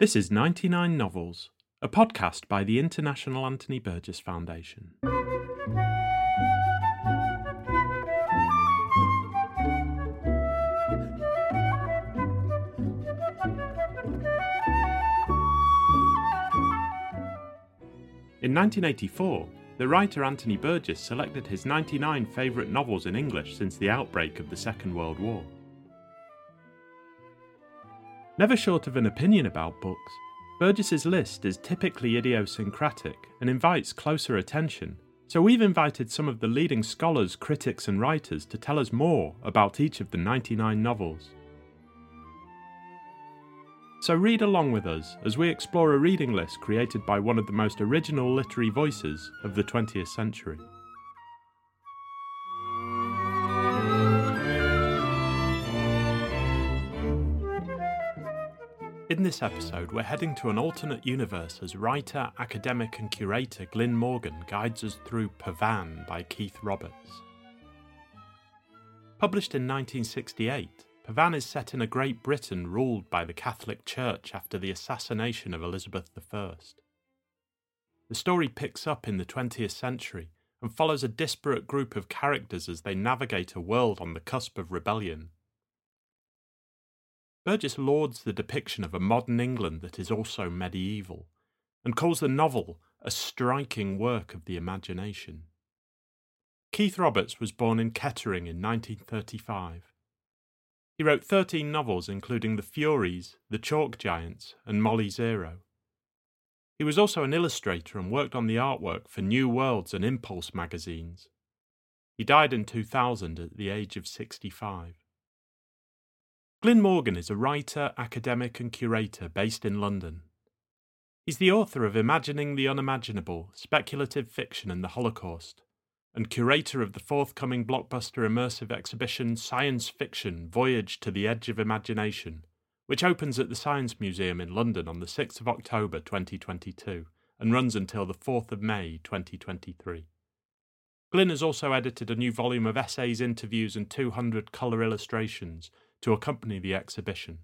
This is 99 Novels, a podcast by the International Anthony Burgess Foundation. In 1984, the writer Anthony Burgess selected his 99 favourite novels in English since the outbreak of the Second World War. Never short of an opinion about books, Burgess's list is typically idiosyncratic and invites closer attention, so we've invited some of the leading scholars, critics, and writers to tell us more about each of the 99 novels. So read along with us as we explore a reading list created by one of the most original literary voices of the 20th century. In this episode, we're heading to an alternate universe as writer, academic, and curator Glyn Morgan guides us through Pavane by Keith Roberts. Published in 1968, Pavane is set in a Great Britain ruled by the Catholic Church after the assassination of Elizabeth I. The story picks up in the 20th century and follows a disparate group of characters as they navigate a world on the cusp of rebellion. Burgess lauds the depiction of a modern England that is also medieval, and calls the novel a striking work of the imagination. Keith Roberts was born in Kettering in 1935. He wrote 13 novels, including The Furies, The Chalk Giants, and Molly Zero. He was also an illustrator and worked on the artwork for New Worlds and Impulse magazines. He died in 2000 at the age of 65. Glyn Morgan is a writer, academic, and curator based in London. He's the author of Imagining the Unimaginable, Speculative Fiction and the Holocaust, and curator of the forthcoming blockbuster immersive exhibition Science Fiction Voyage to the Edge of Imagination, which opens at the Science Museum in London on the 6th of October 2022 and runs until the 4th of May 2023. Glyn has also edited a new volume of essays, interviews, and 200 colour illustrations to accompany the exhibition.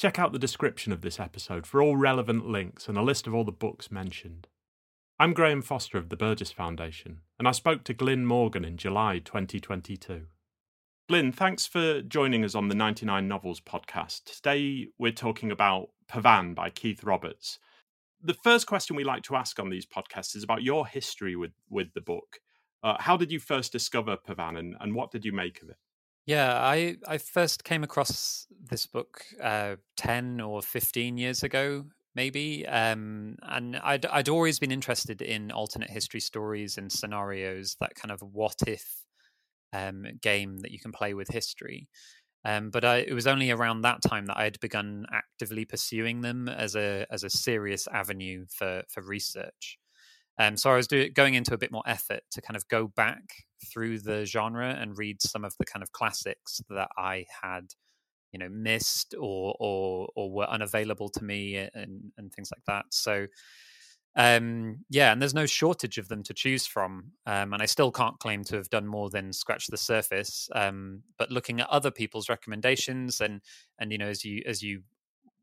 Check out the description of this episode for all relevant links and a list of all the books mentioned. I'm Graham Foster of the Burgess Foundation, and I spoke to Glyn Morgan in July 2022. Glyn, thanks for joining us on the 99 Novels podcast. Today we're talking about Pavane by Keith Roberts. The first question we like to ask on these podcasts is about your history with, with the book. Uh, how did you first discover Pavane and, and what did you make of it? Yeah, I, I first came across this book uh, 10 or 15 years ago maybe. Um, and I'd I'd always been interested in alternate history stories and scenarios, that kind of what if um, game that you can play with history. Um, but I, it was only around that time that I had begun actively pursuing them as a as a serious avenue for for research. Um, so I was do, going into a bit more effort to kind of go back through the genre and read some of the kind of classics that I had you know missed or or or were unavailable to me and and things like that. So um yeah and there's no shortage of them to choose from um and i still can't claim to have done more than scratch the surface um but looking at other people's recommendations and and you know as you as you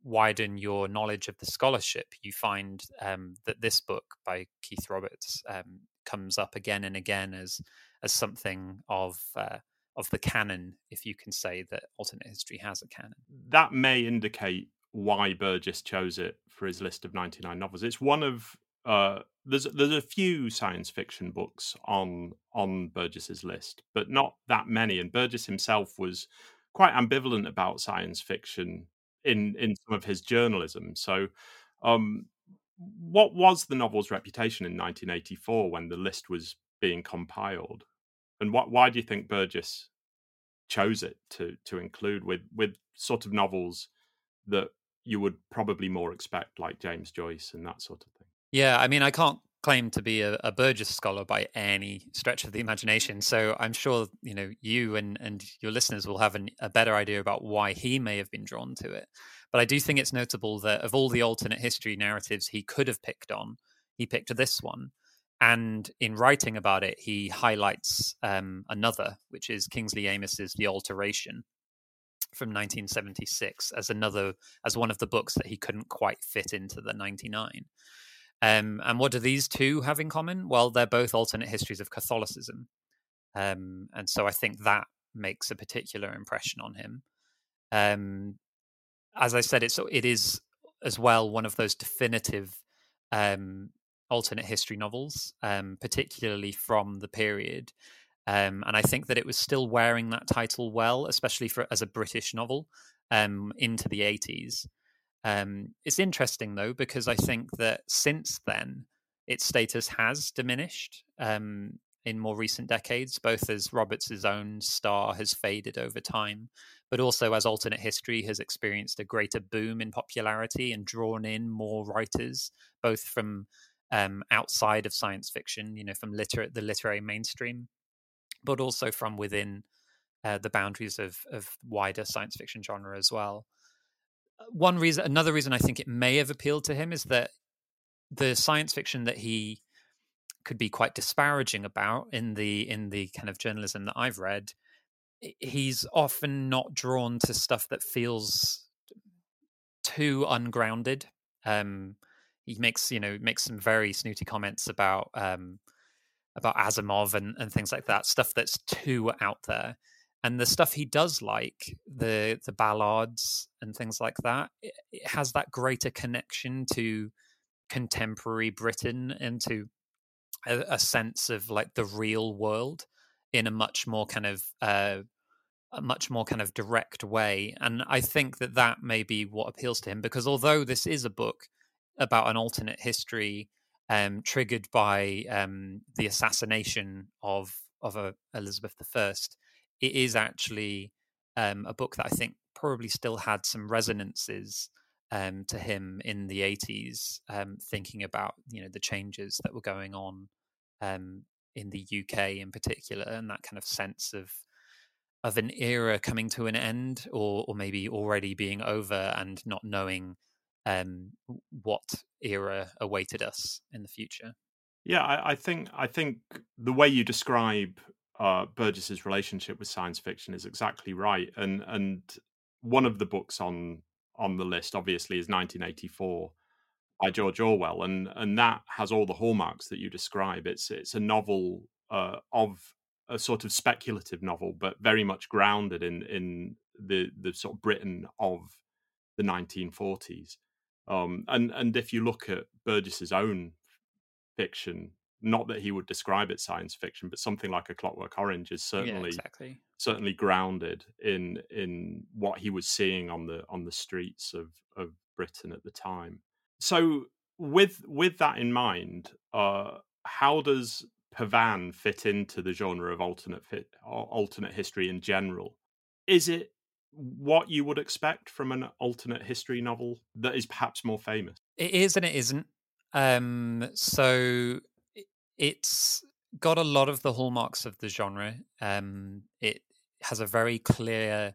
widen your knowledge of the scholarship you find um that this book by keith roberts um comes up again and again as as something of uh, of the canon, if you can say that alternate history has a canon. That may indicate why Burgess chose it for his list of 99 novels. It's one of uh, there's there's a few science fiction books on on Burgess's list, but not that many. And Burgess himself was quite ambivalent about science fiction in in some of his journalism. So, um, what was the novel's reputation in 1984 when the list was being compiled? And what, why do you think Burgess chose it to to include with with sort of novels that you would probably more expect, like James Joyce and that sort of thing? Yeah, I mean, I can't claim to be a, a, Burgess scholar by any stretch of the imagination. So I'm sure you know you and and your listeners will have an, a better idea about why he may have been drawn to it. But I do think it's notable that of all the alternate history narratives he could have picked on, he picked this one. And in writing about it, he highlights um, another, which is Kingsley Amis's The Alteration. from 1976 as another as one of the books that he couldn't quite fit into the 99. Um, and what do these two have in common? Well, they're both alternate histories of Catholicism, um, and so I think that makes a particular impression on him. Um, as I said, it's it is as well one of those definitive um, alternate history novels, um, particularly from the period. Um, and I think that it was still wearing that title well, especially for as a British novel um, into the 80s. Um, it's interesting though because I think that since then its status has diminished um, in more recent decades, both as Roberts's own star has faded over time, but also as alternate history has experienced a greater boom in popularity and drawn in more writers, both from um, outside of science fiction, you know, from liter- the literary mainstream, but also from within uh, the boundaries of, of wider science fiction genre as well. Uh, one reason, another reason I think it may have appealed to him is that the science fiction that he could be quite disparaging about in the in the kind of journalism that I've read, he's often not drawn to stuff that feels too ungrounded. Um, he makes you know makes some very snooty comments about um, about Asimov and, and things like that, stuff that's too out there. And the stuff he does like, the the Ballards and things like that, it, it has that greater connection to contemporary Britain and to a, a, sense of like the real world in a much more kind of uh, a much more kind of direct way. And I think that that may be what appeals to him because although this is a book about an alternate history um, triggered by um, the assassination of of uh, Elizabeth I, it is actually um, a book that I think probably still had some resonances um, to him in the 80s, um, thinking about you know the changes that were going on um, in the UK in particular, and that kind of sense of of an era coming to an end, or or maybe already being over, and not knowing um, what era awaited us in the future. Yeah, I, I think I think the way you describe uh, Burgess's relationship with science fiction is exactly right, and and one of the books on on the list obviously is 1984 by George Orwell, and and that has all the hallmarks that you describe. It's it's a novel uh, of a sort of speculative novel, but very much grounded in in the the sort of Britain of the 1940s. Um, and and if you look at Burgess's own fiction, not that he would describe it science fiction, but something like A Clockwork Orange is certainly yeah, exactly. certainly grounded in in what he was seeing on the on the streets of of Britain at the time. So with with that in mind, uh, how does Pavane fit into the genre of alternate fit, alternate history in general? Is it what you would expect from an alternate history novel that is perhaps more famous? It is and it isn't. Um, so it's got a lot of the hallmarks of the genre. Um, it has a very clear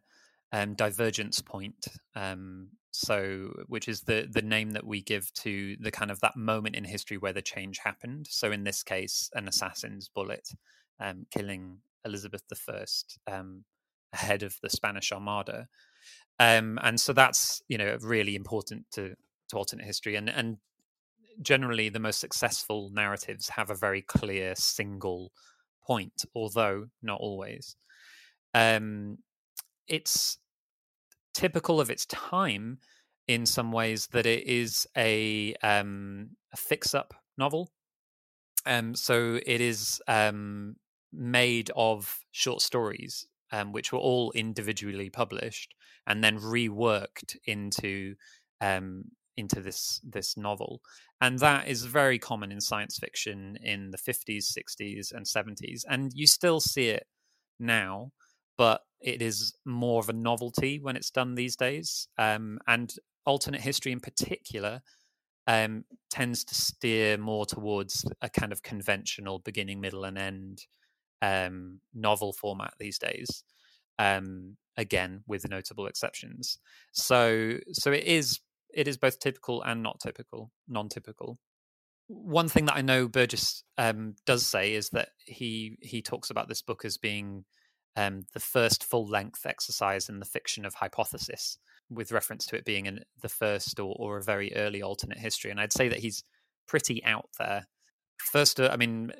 um, divergence point. Um, so, which is the the name that we give to the kind of that moment in history where the change happened. So, in this case, an assassin's bullet um, killing Elizabeth I um, ahead of the Spanish Armada, um, and so that's you know really important to to alternate history, and and generally the most successful narratives have a very clear single point, although not always. Um, it's typical of its time in some ways that it is a, um, a fix-up novel. Um, so it is um, made of short stories, um, which were all individually published and then reworked into um, into this this novel. And that is very common in science fiction in the 50s 60s and 70s and you still see it now but it is more of a novelty when it's done these days um, and alternate history in particular um, tends to steer more towards a kind of conventional beginning middle and end um, novel format these days um, again with notable exceptions so so it is it is both typical and not typical, non-typical. One thing that I know Burgess um, does say is that he he talks about this book as being um, the first full length exercise in the fiction of hypothesis, with reference to it being in the first or, or a very early alternate history. And I'd say that he's pretty out there. First, uh, I mean,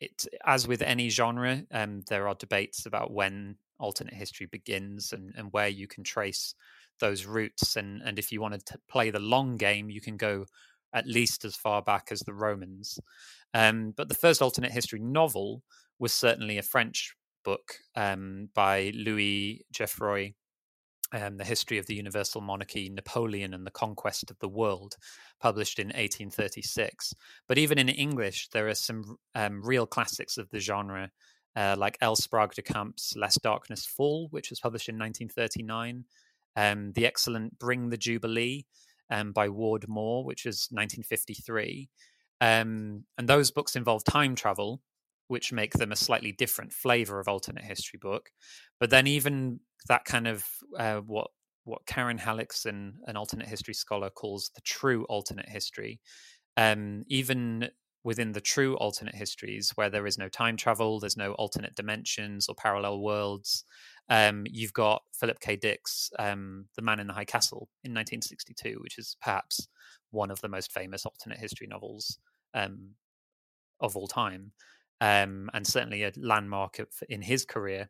it as with any genre, um, there are debates about when alternate history begins and, and where you can trace those roots. And and if you want to play the long game, you can go at least as far back as the Romans. Um, but the first alternate history novel was certainly a French book um, by Louis Geoffroy, um, The History of the Universal Monarchy, Napoleon and the Conquest of the World, published in 1836. But even in English, there are some um, real classics of the genre, uh, like L. Sprague de Camp's Lest Darkness Fall, which was published in 1939, um, the excellent Bring the Jubilee um, by Ward Moore, which is 1953. Um, and those books involve time travel, which make them a slightly different flavor of alternate history book. But then even that kind of uh, what what Karen Hellekson, an alternate history scholar, calls the true alternate history. Um, even within the true alternate histories, where there is no time travel, there's no alternate dimensions or parallel worlds, um, you've got Philip K. Dick's um, The Man in the High Castle in 1962, which is perhaps one of the most famous alternate history novels um, of all time, um, and certainly a landmark in his career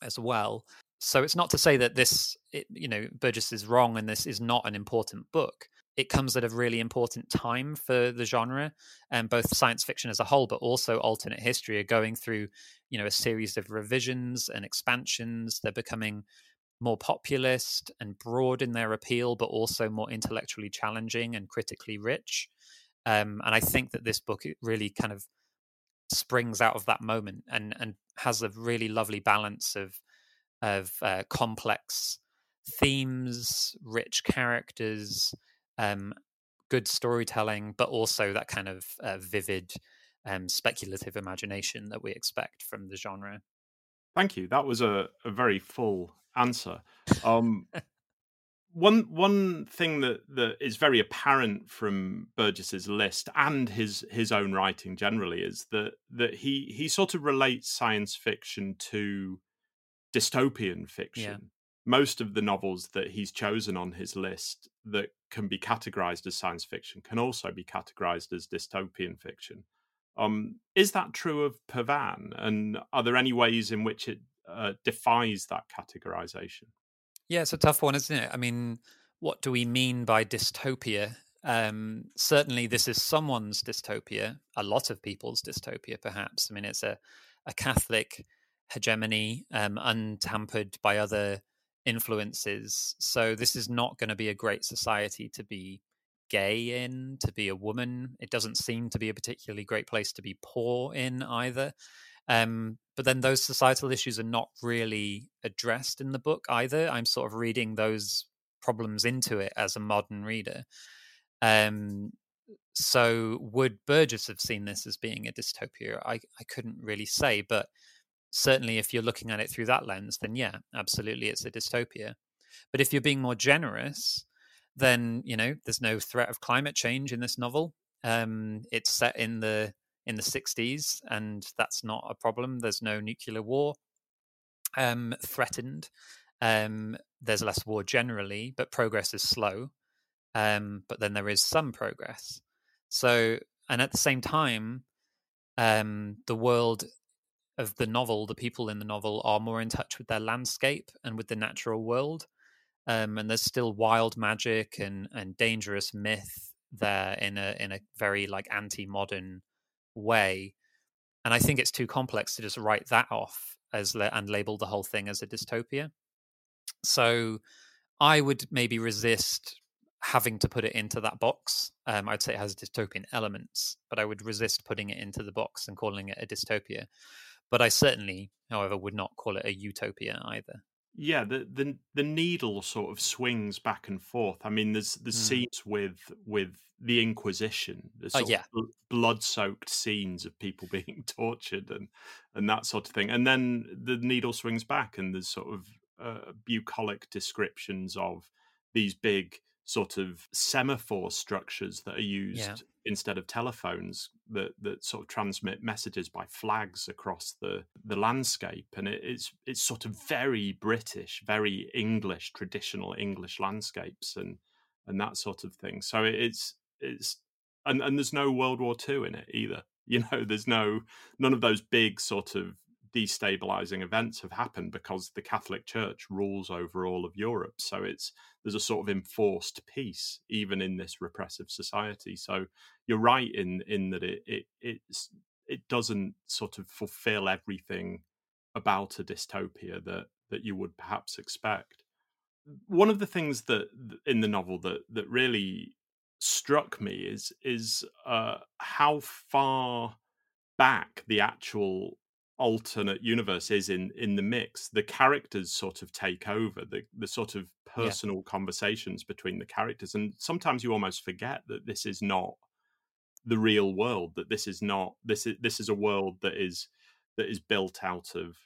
as well. So it's not to say that this, it, you know, Burgess is wrong and this is not an important book. It comes at a really important time for the genre, and both science fiction as a whole, but also alternate history are going through, you know, a series of revisions and expansions. They're becoming more populist and broad in their appeal, but also more intellectually challenging and critically rich. Um, and I think that this book really kind of springs out of that moment and and has a really lovely balance of of uh, complex themes, rich characters, um, good storytelling, but also that kind of uh, vivid, um, speculative imagination that we expect from the genre. Thank you. That was a, a very full answer. Um, one one thing that that is very apparent from Burgess's list and his his own writing generally is that that he he sort of relates science fiction to dystopian fiction. Yeah. Most of the novels that he's chosen on his list that can be categorized as science fiction can also be categorized as dystopian fiction. Um, is that true of Pavane? And are there any ways in which it uh, defies that categorization? Yeah, it's a tough one, isn't it? I mean, what do we mean by dystopia? Um, certainly, this is someone's dystopia, a lot of people's dystopia, perhaps. I mean, it's a, a Catholic hegemony, um, untampered by other influences. So, this is not going to be a great society to be gay in, to be a woman. It doesn't seem to be a particularly great place to be poor in either. Um, but then those societal issues are not really addressed in the book either. I'm sort of reading those problems into it as a modern reader. Um, so would Burgess have seen this as being a dystopia? I, I couldn't really say, but certainly if you're looking at it through that lens, then yeah, absolutely it's a dystopia. But if you're being more generous, then you know there's no threat of climate change in this novel. Um, it's set in the in the 60s, and that's not a problem. There's no nuclear war um, threatened. Um, there's less war generally, but progress is slow. Um, but then there is some progress. So, and at the same time, um, the world of the novel, the people in the novel are more in touch with their landscape and with the natural world. Um, and there's still wild magic and, and dangerous myth there in a in a very like anti-modern way. And I think it's too complex to just write that off as and label the whole thing as a dystopia. So I would maybe resist having to put it into that box. Um, I'd say it has dystopian elements, but I would resist putting it into the box and calling it a dystopia. But I certainly, however, would not call it a utopia either yeah the, the the needle sort of swings back and forth i mean there's there's mm. scenes with with the inquisition the oh, yeah. blood soaked scenes of people being tortured and and that sort of thing and then the needle swings back and there's sort of uh, bucolic descriptions of these big sort of semaphore structures that are used Yeah. instead of telephones that that sort of transmit messages by flags across the the landscape. And it, it's it's sort of very british very english traditional english landscapes and and that sort of thing. So it, it's it's and and there's no world war ii in it either. You know there's no none of those big sort of destabilizing events have happened because the catholic church rules over all of europe. So it's there's a sort of enforced peace even in this repressive society. So you're right in in that it it it's it doesn't sort of fulfill everything about a dystopia that that you would perhaps expect. One of the things that in the novel that that really struck me is is uh, how far back the actual alternate universe is in in the mix the characters sort of take over the the sort of Yeah. personal conversations between the characters and sometimes you almost forget that this is not the real world that this is not this is this is a world that is that is built out of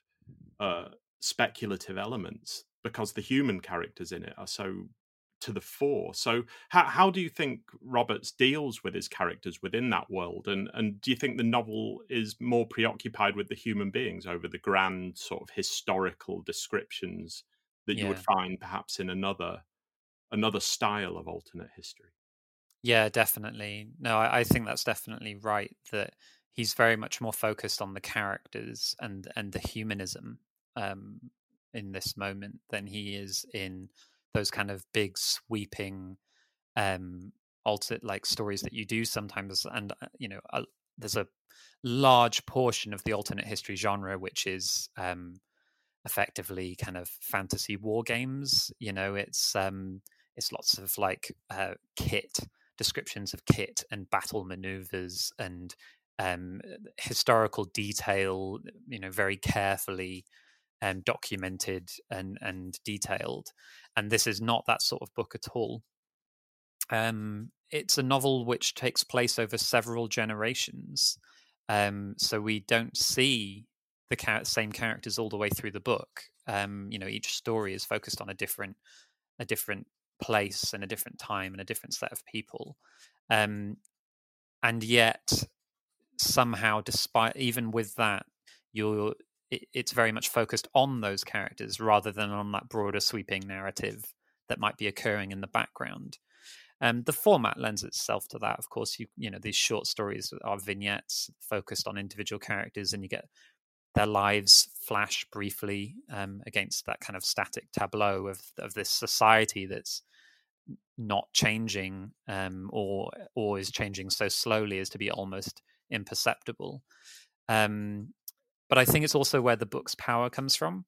uh speculative elements because the human characters in it are so to the fore so how, how do you think roberts deals with his characters within that world and and do you think the novel is more preoccupied with the human beings over the grand sort of historical descriptions that you would find perhaps in another another style of alternate history Yeah, definitely. No, I, I think that's definitely right. That he's very much more focused on the characters and and the humanism um, in this moment than he is in those kind of big sweeping um alter like stories that you do sometimes and uh, you know uh, there's a large portion of the alternate history genre which is um effectively kind of fantasy war games you know it's um it's lots of like uh, kit descriptions of kit and battle maneuvers and um, historical detail, you know, very carefully um, documented and and detailed. And this is not that sort of book at all. Um, it's a novel which takes place over several generations, um, so we don't see the char- same characters all the way through the book. Um, you know, each story is focused on a different a different place and a different time and a different set of people. Um, and yet, somehow, despite even with that, you're it, it's very much focused on those characters rather than on that broader sweeping narrative that might be occurring in the background. Um, the format lends itself to that. Of course, you you know these short stories are vignettes focused on individual characters, and you get their lives flash briefly um, against that kind of static tableau of of this society that's not changing um, or or is changing so slowly as to be almost imperceptible. Um, but I think it's also where the book's power comes from.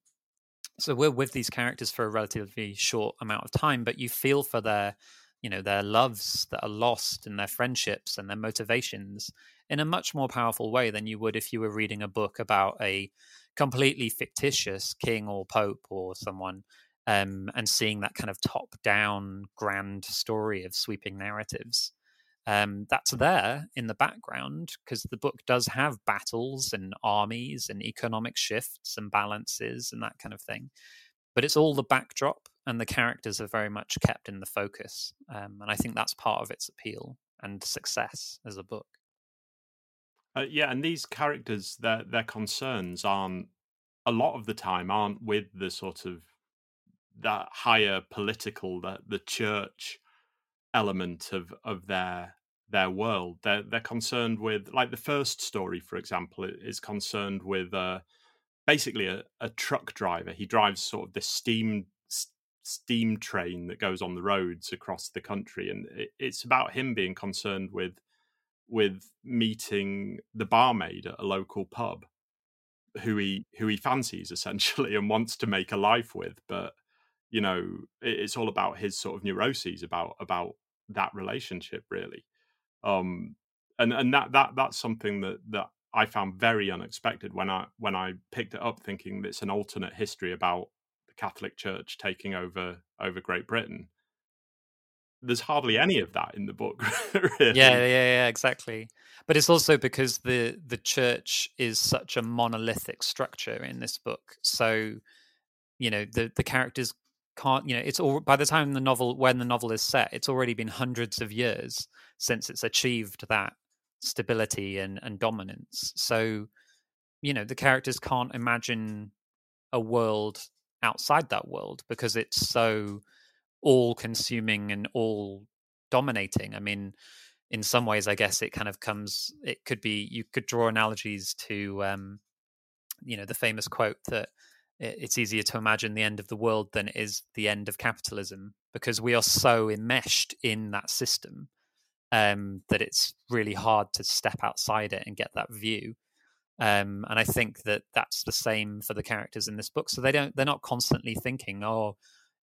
So we're with these characters for a relatively short amount of time, but you feel for their you know their loves that are lost and their friendships and their motivations in a much more powerful way than you would if you were reading a book about a completely fictitious king or pope or someone um, and seeing that kind of top down grand story of sweeping narratives um, that's there in the background because the book does have battles and armies and economic shifts and balances and that kind of thing but it's all the backdrop and the characters are very much kept in the focus um, and i think that's part of its appeal and success as a book. Uh, yeah, and these characters, their their concerns aren't a lot of the time aren't with the sort of that higher political, the the church element of of their their world. They're they're concerned with like the first story, for example, is concerned with uh, basically a, a truck driver. He drives sort of this steam steam train that goes on the roads across the country, and it, it's about him being concerned with with meeting the barmaid at a local pub who he who he fancies essentially and wants to make a life with but you know it's all about his sort of neuroses about about that relationship really um and and that that that's something that that i found very unexpected when i when i picked it up thinking it's an alternate history about the catholic church taking over over great britain. There's hardly any of that in the book really. yeah yeah yeah exactly. But it's also because the the church is such a monolithic structure in this book. So you know the the characters can't you know it's all by the time the novel when the novel is set it's already been hundreds of years since it's achieved that stability and and dominance. So you know the characters can't imagine a world outside that world because it's so all consuming and all dominating i mean in some ways i guess it kind of comes it could be you could draw analogies to um you know the famous quote that it's easier to imagine the end of the world than it is the end of capitalism because we are so enmeshed in that system um, that it's really hard to step outside it and get that view. Um, and I think that that's the same for the characters in this book. So they don't they're not constantly thinking, "Oh,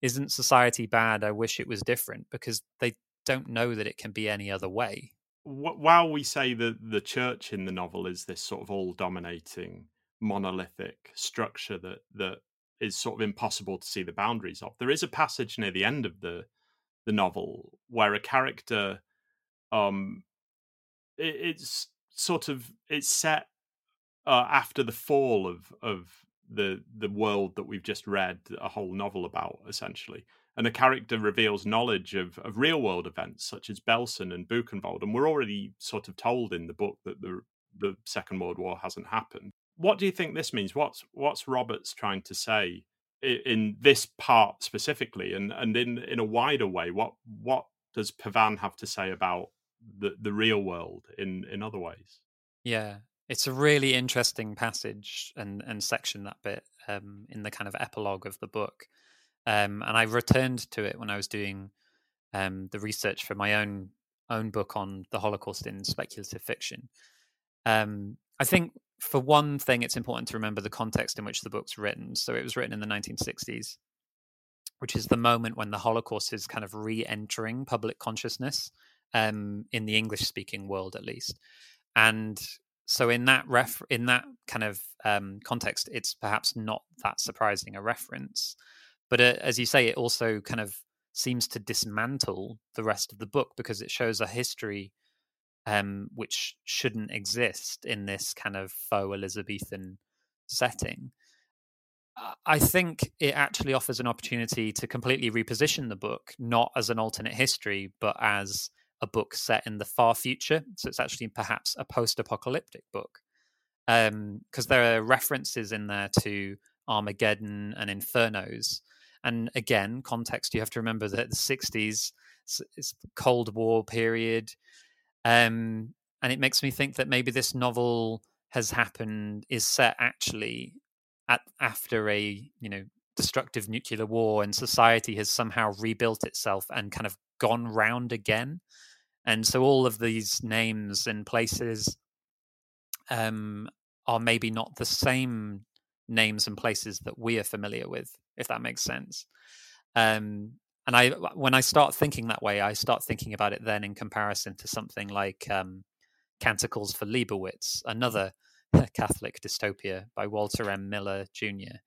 isn't society bad? I wish it was different," because they don't know that it can be any other way. While we say that the church in the novel is this sort of all dominating monolithic structure that that is sort of impossible to see the boundaries of. There is a passage near the end of the the novel where a character um it, it's sort of it's set uh, after the fall of of the the world that we've just read a whole novel about essentially and the character reveals knowledge of, of real world events such as Belsen and Buchenwald and we're already sort of told in the book that the the Second World War hasn't happened what do you think this means? What's what's Roberts trying to say in, in this part specifically, and and in in a wider way? What what does Pavane have to say about the the real world in in other ways? Yeah, it's a really interesting passage and and section that bit um, in the kind of epilogue of the book, um, and I returned to it when I was doing um, the research for my own own book on the Holocaust in speculative fiction. Um, I think for one thing, it's important to remember the context in which the book's written. So it was written in the 1960s, which is the moment when the Holocaust is kind of re entering public consciousness um, in the English speaking world, at least. And so in that ref in that kind of um, context, it's perhaps not that surprising a reference. But uh, as you say, it also kind of seems to dismantle the rest of the book because it shows a history um, which shouldn't exist in this kind of faux Elizabethan setting. I think it actually offers an opportunity to completely reposition the book, not as an alternate history, but as a book set in the far future. So it's actually perhaps a post apocalyptic book. Because um, there are references in there to Armageddon and Infernos. And again, context, you have to remember that the 60s, it's Cold War period. Um, and it makes me think that maybe this novel has happened is set actually at after a you know destructive nuclear war and society has somehow rebuilt itself and kind of gone round again and so all of these names and places um, are maybe not the same names and places that we are familiar with if that makes sense um, and I when I start thinking that way, I start thinking about it then in comparison to something like um, Canticles for Leibowitz, another Catholic dystopia by Walter M. Miller Jr.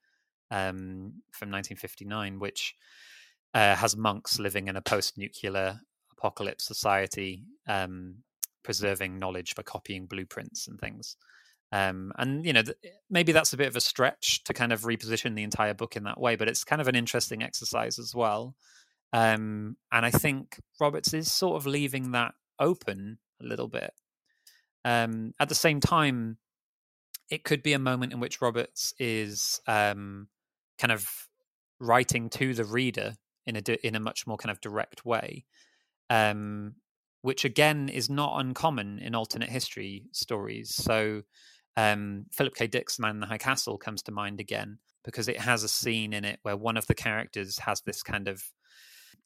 Um, from 1959, which uh, has monks living in a post-nuclear apocalypse society, um, preserving knowledge by copying blueprints and things. Um, and you know, th- maybe that's a bit of a stretch to kind of reposition the entire book in that way, but it's kind of an interesting exercise as well. Um, and I think Roberts is sort of leaving that open a little bit. Um, at the same time, it could be a moment in which Roberts is um, kind of writing to the reader in a in a much more kind of direct way, um, which again is not uncommon in alternate history stories. So um, Philip K. Dick's Man in the High Castle comes to mind again because it has a scene in it where one of the characters has this kind of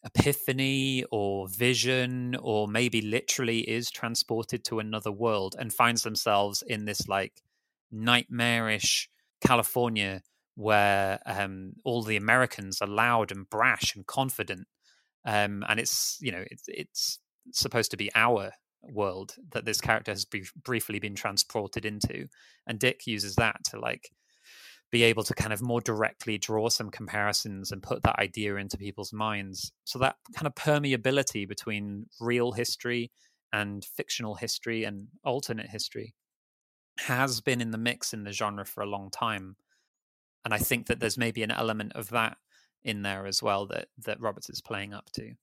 epiphany or vision or maybe literally is transported to another world and finds themselves in this like nightmarish California where um, all the Americans are loud and brash and confident. Um, and it's you know it's it's supposed to be our world that this character has briefly been transported into, and Dick uses that to like be able to kind of more directly draw some comparisons and put that idea into people's minds. So that kind of permeability between real history and fictional history and alternate history has been in the mix in the genre for a long time. And I think that there's maybe an element of that in there as well that that Roberts is playing up to.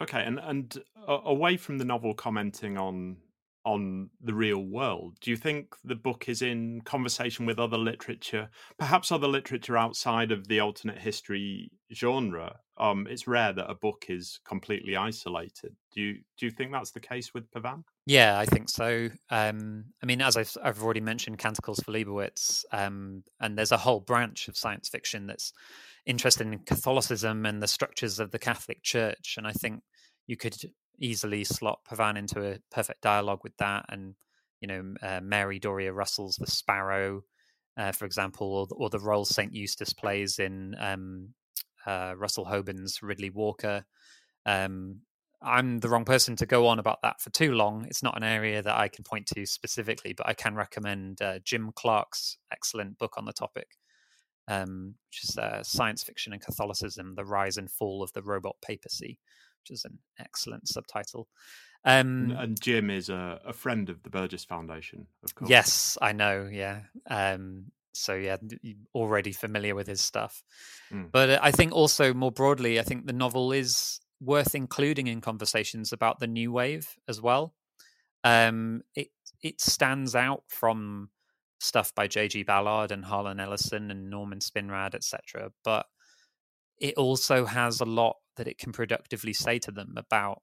Okay, and and uh, away from the novel commenting on on the real world, do you think the book is in conversation with other literature, perhaps other literature outside of the alternate history genre? Um, it's rare that a book is completely isolated. Do you do you think that's the case with Pavane? Yeah, I think so. Um, I mean, as I've, I've already mentioned, Canticles for Leibowitz, um, and there's a whole branch of science fiction that's interested in Catholicism and the structures of the Catholic Church. And I think you could easily slot Pavane into a perfect dialogue with that. And, you know, uh, Mary Doria Russell's The Sparrow, uh, for example, or, or, the role St. Eustace plays in um, uh, Russell Hoban's Riddley Walker. Um, I'm the wrong person to go on about that for too long. It's not an area that I can point to specifically, but I can recommend uh, Jim Clarke's excellent book on the topic, um, which is uh, Science Fiction and Catholicism The Rise and Fall of the Robot Papacy, which is an excellent subtitle. Um, and, Jim is a, a, friend of the Burgess Foundation, of course. Yes, I know. Yeah. Um, so yeah, already familiar with his stuff. Mm. But uh, I think also more broadly, I think the novel is worth including in conversations about the new wave as well. Um, it it stands out from stuff by J.G. Ballard and Harlan Ellison and Norman Spinrad, etc. But it also has a lot that it can productively say to them about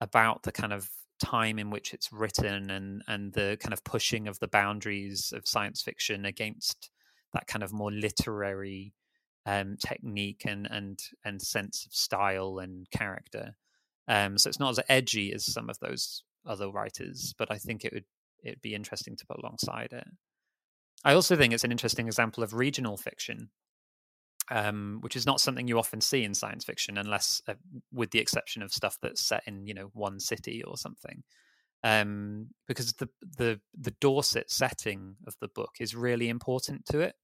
about the kind of time in which it's written and and the kind of pushing of the boundaries of science fiction against that kind of more literary um, technique and and and sense of style and character. Um, so it's not as edgy as some of those other writers, but I think it would it'd be interesting to put alongside it. I also think it's an interesting example of regional fiction, um, which is not something you often see in science fiction, unless, uh, with the exception of stuff that's set in you know one city or something. Um, because the the the Dorset setting of the book is really important to it.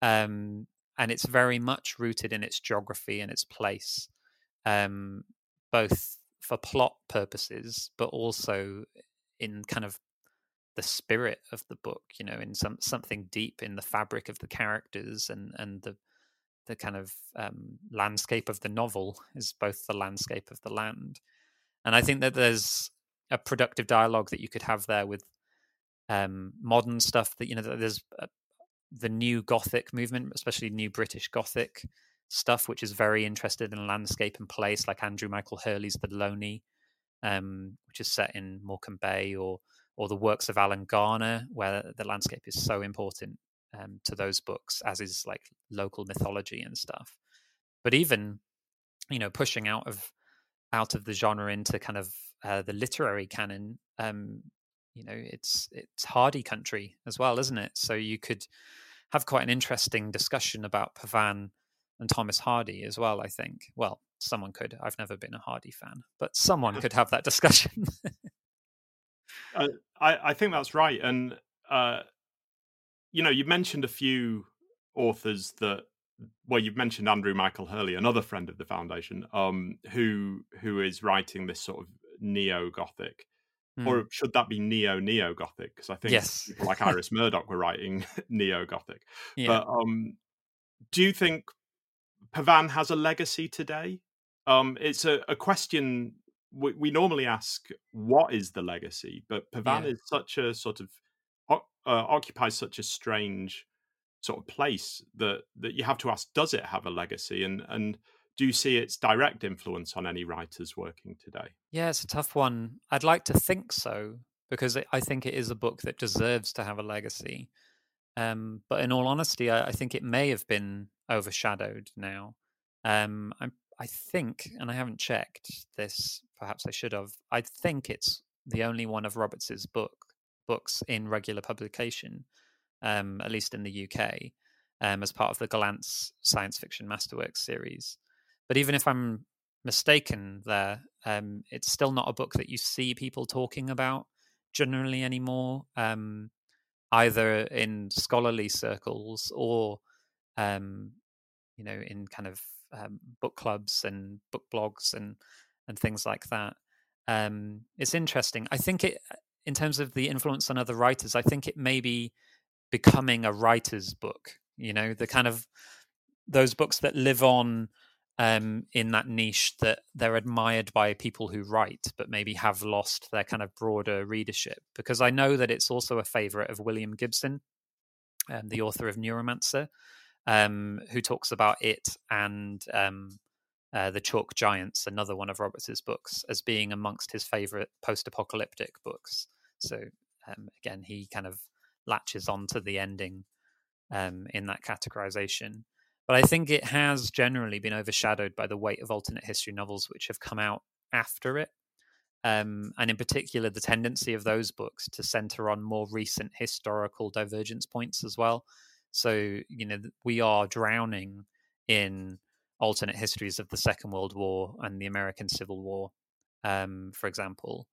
Um, and it's very much rooted in its geography and its place, um, both for plot purposes, but also in kind of the spirit of the book. You know, in some something deep in the fabric of the characters and and the the kind of um, landscape of the novel is both the landscape of the land, and I think that there's a productive dialogue that you could have there with um, modern stuff that you know there's the new Gothic movement, especially new British Gothic stuff, which is very interested in landscape and place, like Andrew Michael Hurley's The Loney, um, which is set in Morecambe Bay, or or the works of Alan Garner, where the landscape is so important um, to those books, as is like local mythology and stuff. But even, you know, pushing out of out of the genre into kind of uh, the literary canon, um, you know, it's it's hardy country as well, isn't it? So you could have quite an interesting discussion about Pavane and Thomas Hardy as well. I think. Well, someone could. I've never been a Hardy fan, but someone could have that discussion. uh, I I think that's right, and uh, you know, you mentioned a few authors that well, you've mentioned Andrew Michael Hurley, another friend of the foundation, um, who who is writing this sort of neo Gothic. Mm. Or should that be neo neo Gothic? Because I think yes. people like Iris Murdoch were writing neo Gothic. Yeah. But um, do you think Pavane has a legacy today? Um, it's a, a question we, we, normally ask, what is the legacy? But Pavane yeah. is such a sort of uh, occupies such a strange sort of place that that you have to ask, does it have a legacy? And and do you see its direct influence on any writers working today? Yeah, it's a tough one. I'd like to think so because I think it is a book that deserves to have a legacy. Um, but in all honesty, I, I, think it may have been overshadowed now. Um, i I think, and I haven't checked this. Perhaps I should have. I think it's the only one of Roberts's book books in regular publication, um, at least in the UK, um, as part of the Gollancz Science Fiction Masterworks series. But even if I'm mistaken there, um, it's still not a book that you see people talking about generally anymore, um, either in scholarly circles or, um, you know, in kind of um, book clubs and book blogs and and things like that. Um, it's interesting. I think it, in terms of the influence on other writers, I think it may be becoming a writer's book. You know, the kind of those books that live on um, in that niche that they're admired by people who write, but maybe have lost their kind of broader readership. Because I know that it's also a favorite of William Gibson, um, the author of Neuromancer, um, who talks about it and um, uh, the Chalk Giants, another one of Roberts's books, as being amongst his favorite post-apocalyptic books. So um, again, he kind of latches onto the ending um, in that categorization. But I think it has generally been overshadowed by the weight of alternate history novels which have come out after it. Um, and in particular, the tendency of those books to center on more recent historical divergence points as well. So, you know, we are drowning in alternate histories of the Second World War and the American Civil War, um, for example.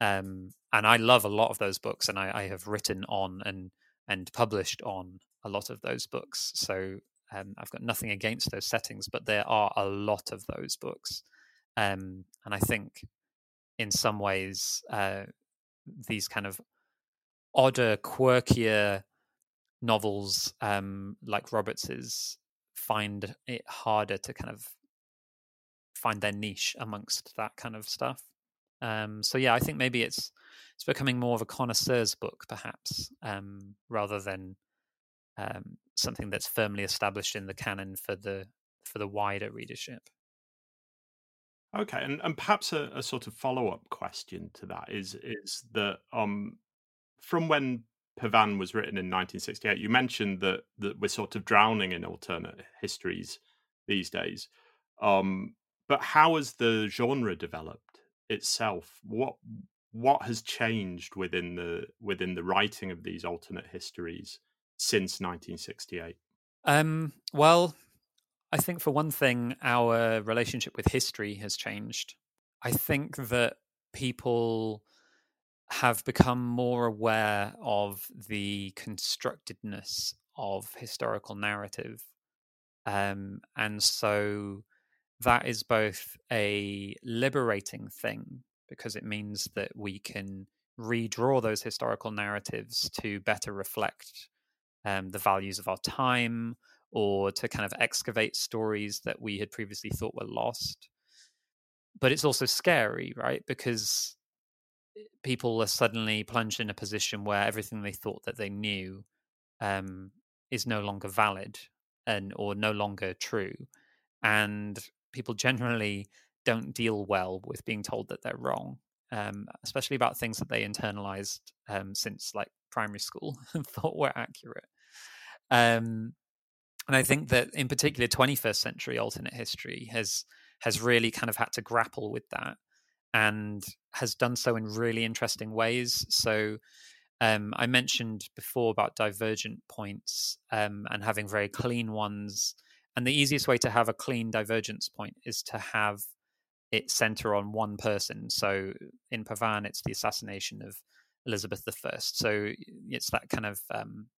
Um, and I love a lot of those books, and I, I, have written on and and published on a lot of those books. So um, I've got nothing against those settings, but there are a lot of those books, um, and I think in some ways uh, these kind of odder, quirkier novels um, like Roberts's find it harder to kind of find their niche amongst that kind of stuff. Um, so yeah, I think maybe it's it's becoming more of a connoisseur's book, perhaps, um, rather than um, something that's firmly established in the canon for the for the wider readership. Okay, and, and perhaps a, a sort of follow up question to that is is that um, from when Pavane was written in 1968, you mentioned that that we're sort of drowning in alternate histories these days. Um, but how has the genre developed itself? What what has changed within the within the writing of these alternate histories since 1968? Um, well, I think for one thing, our relationship with history has changed. I think that people have become more aware of the constructedness of historical narrative. Um, and so that is both a liberating thing because it means that we can redraw those historical narratives to better reflect um, the values of our time or to kind of excavate stories that we had previously thought were lost. But it's also scary, right? Because people are suddenly plunged in a position where everything they thought that they knew um, is no longer valid and or no longer true, and people generally don't deal well with being told that they're wrong, um, especially about things that they internalized um, since like primary school and thought were accurate. Um, and I think that in particular, 21st century alternate history has has really kind of had to grapple with that and has done so in really interesting ways. So um, I mentioned before about divergent points um, and having very clean ones. And the easiest way to have a clean divergence point is to have it center on one person. So in Pavane, it's the assassination of Elizabeth I. So it's that kind of um,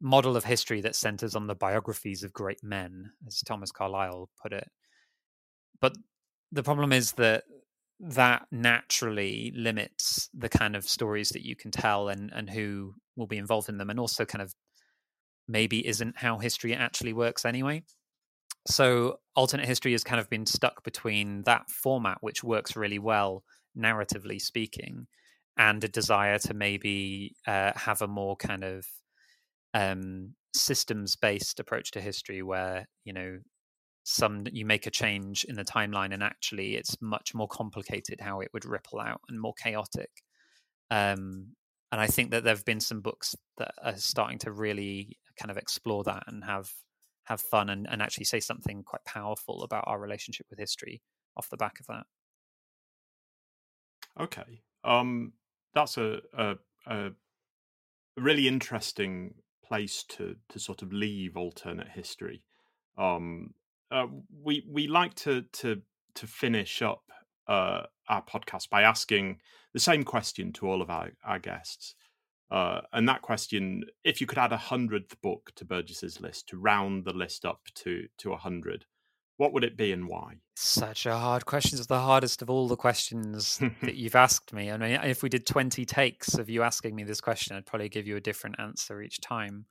model of history that centers on the biographies of great men, as Thomas Carlyle put it. But the problem is that that naturally limits the kind of stories that you can tell and, and who will be involved in them, and also kind of maybe isn't how history actually works anyway. So, alternate history has kind of been stuck between that format, which works really well, narratively speaking, and a desire to maybe uh, have a more kind of um, systems based approach to history where you know some you make a change in the timeline and actually it's much more complicated how it would ripple out and more chaotic. Um, and i think that there have been some books that are starting to really kind of explore that and have have fun and, and actually say something quite powerful about our relationship with history off the back of that. Okay. Um that's a, a, a really interesting place to to sort of leave alternate history. Um, uh, we we like to to to finish up uh, our podcast by asking the same question to all of our, our guests. Uh, and that question, if you could add a hundredth book to Burgess's list to round the list up to to a hundred, what would it be and why? Such a hard question. It's the hardest of all the questions that you've asked me. I mean, if we did 20 takes of you asking me this question, I'd probably give you a different answer each time.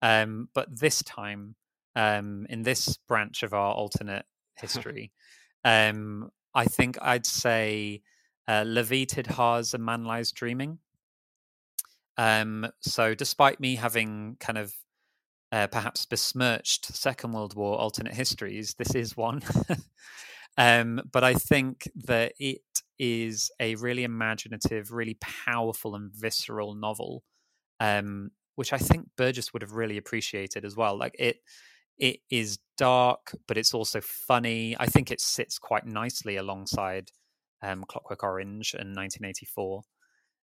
Um, but this time, um, in this branch of our alternate history, um, I think I'd say uh, Lavie Tidhar's A Man Lies Dreaming. Um, so, despite me having kind of uh, perhaps besmirched Second World War alternate histories, this is one. um, but I think that it is a really imaginative, really powerful, and visceral novel, um, which I think Burgess would have really appreciated as well. Like it, it is dark, but it's also funny. I think it sits quite nicely alongside um, Clockwork Orange and 1984.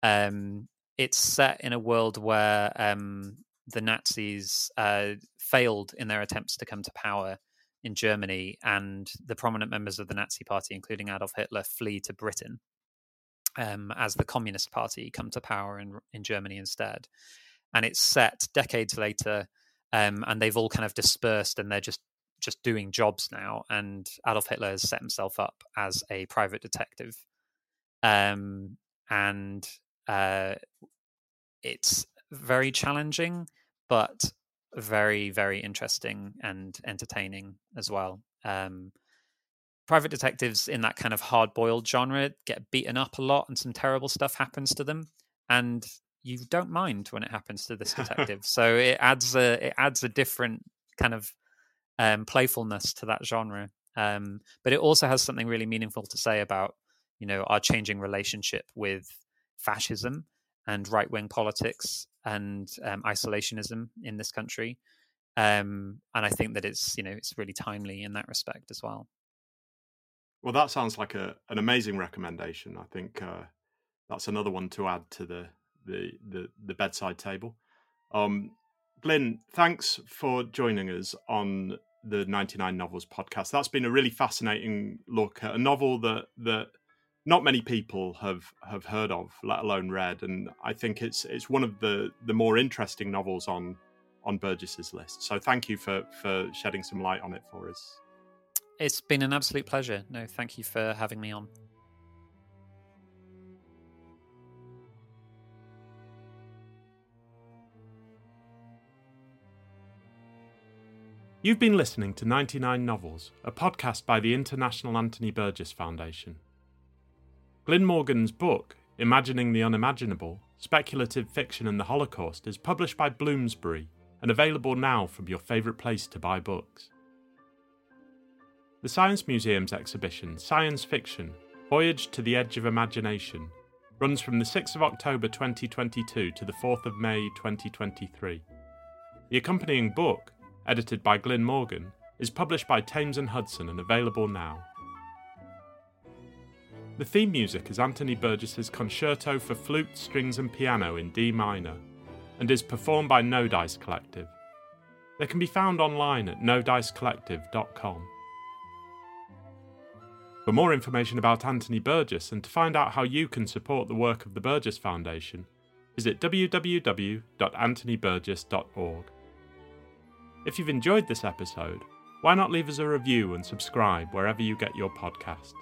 Um, it's set in a world where um, the Nazis uh, failed in their attempts to come to power in Germany, and the prominent members of the Nazi Party, including Adolf Hitler, flee to Britain um, as the Communist Party come to power in in Germany instead. And it's set decades later, um, and they've all kind of dispersed, and they're just just doing jobs now. And Adolf Hitler has set himself up as a private detective, um, and uh, it's very challenging, but very very interesting and entertaining as well. Um, private detectives in that kind of hard boiled genre get beaten up a lot, and some terrible stuff happens to them, and you don't mind when it happens to this detective. so it adds a it adds a different kind of um, playfulness to that genre. Um, but it also has something really meaningful to say about you know our changing relationship with fascism and right wing politics and um, isolationism in this country. Um, and I think that it's you know it's really timely in that respect as well. Well, that sounds like a an amazing recommendation. I think uh, that's another one to add to the the the, the bedside table. Um, Glyn, thanks for joining us on the 99 Novels podcast. That's been a really fascinating look at a novel that that not many people have have heard of, let alone read. And I think it's it's one of the the more interesting novels on on Burgess's list. So thank you for for shedding some light on it for us. It's been an absolute pleasure. No, thank you for having me on. You've been listening to 99 Novels, a podcast by the International Anthony Burgess Foundation. Glyn Morgan's book, Imagining the Unimaginable Speculative Fiction and the Holocaust, is published by Bloomsbury and available now from your favourite place to buy books. The Science Museum's exhibition, Science Fiction Voyage to the Edge of Imagination, runs from the 6th of October 2022 to the 4th of May 2023. The accompanying book, edited by Glyn Morgan, is published by Thames and Hudson and available now. The theme music is Anthony Burgess's Concerto for Flute, Strings and Piano in D minor and is performed by No Dice Collective. They can be found online at nodicecollective.com. For more information about Anthony Burgess and to find out how you can support the work of the Burgess Foundation, visit www.anthonyburgess.org. If you've enjoyed this episode, why not leave us a review and subscribe wherever you get your podcasts?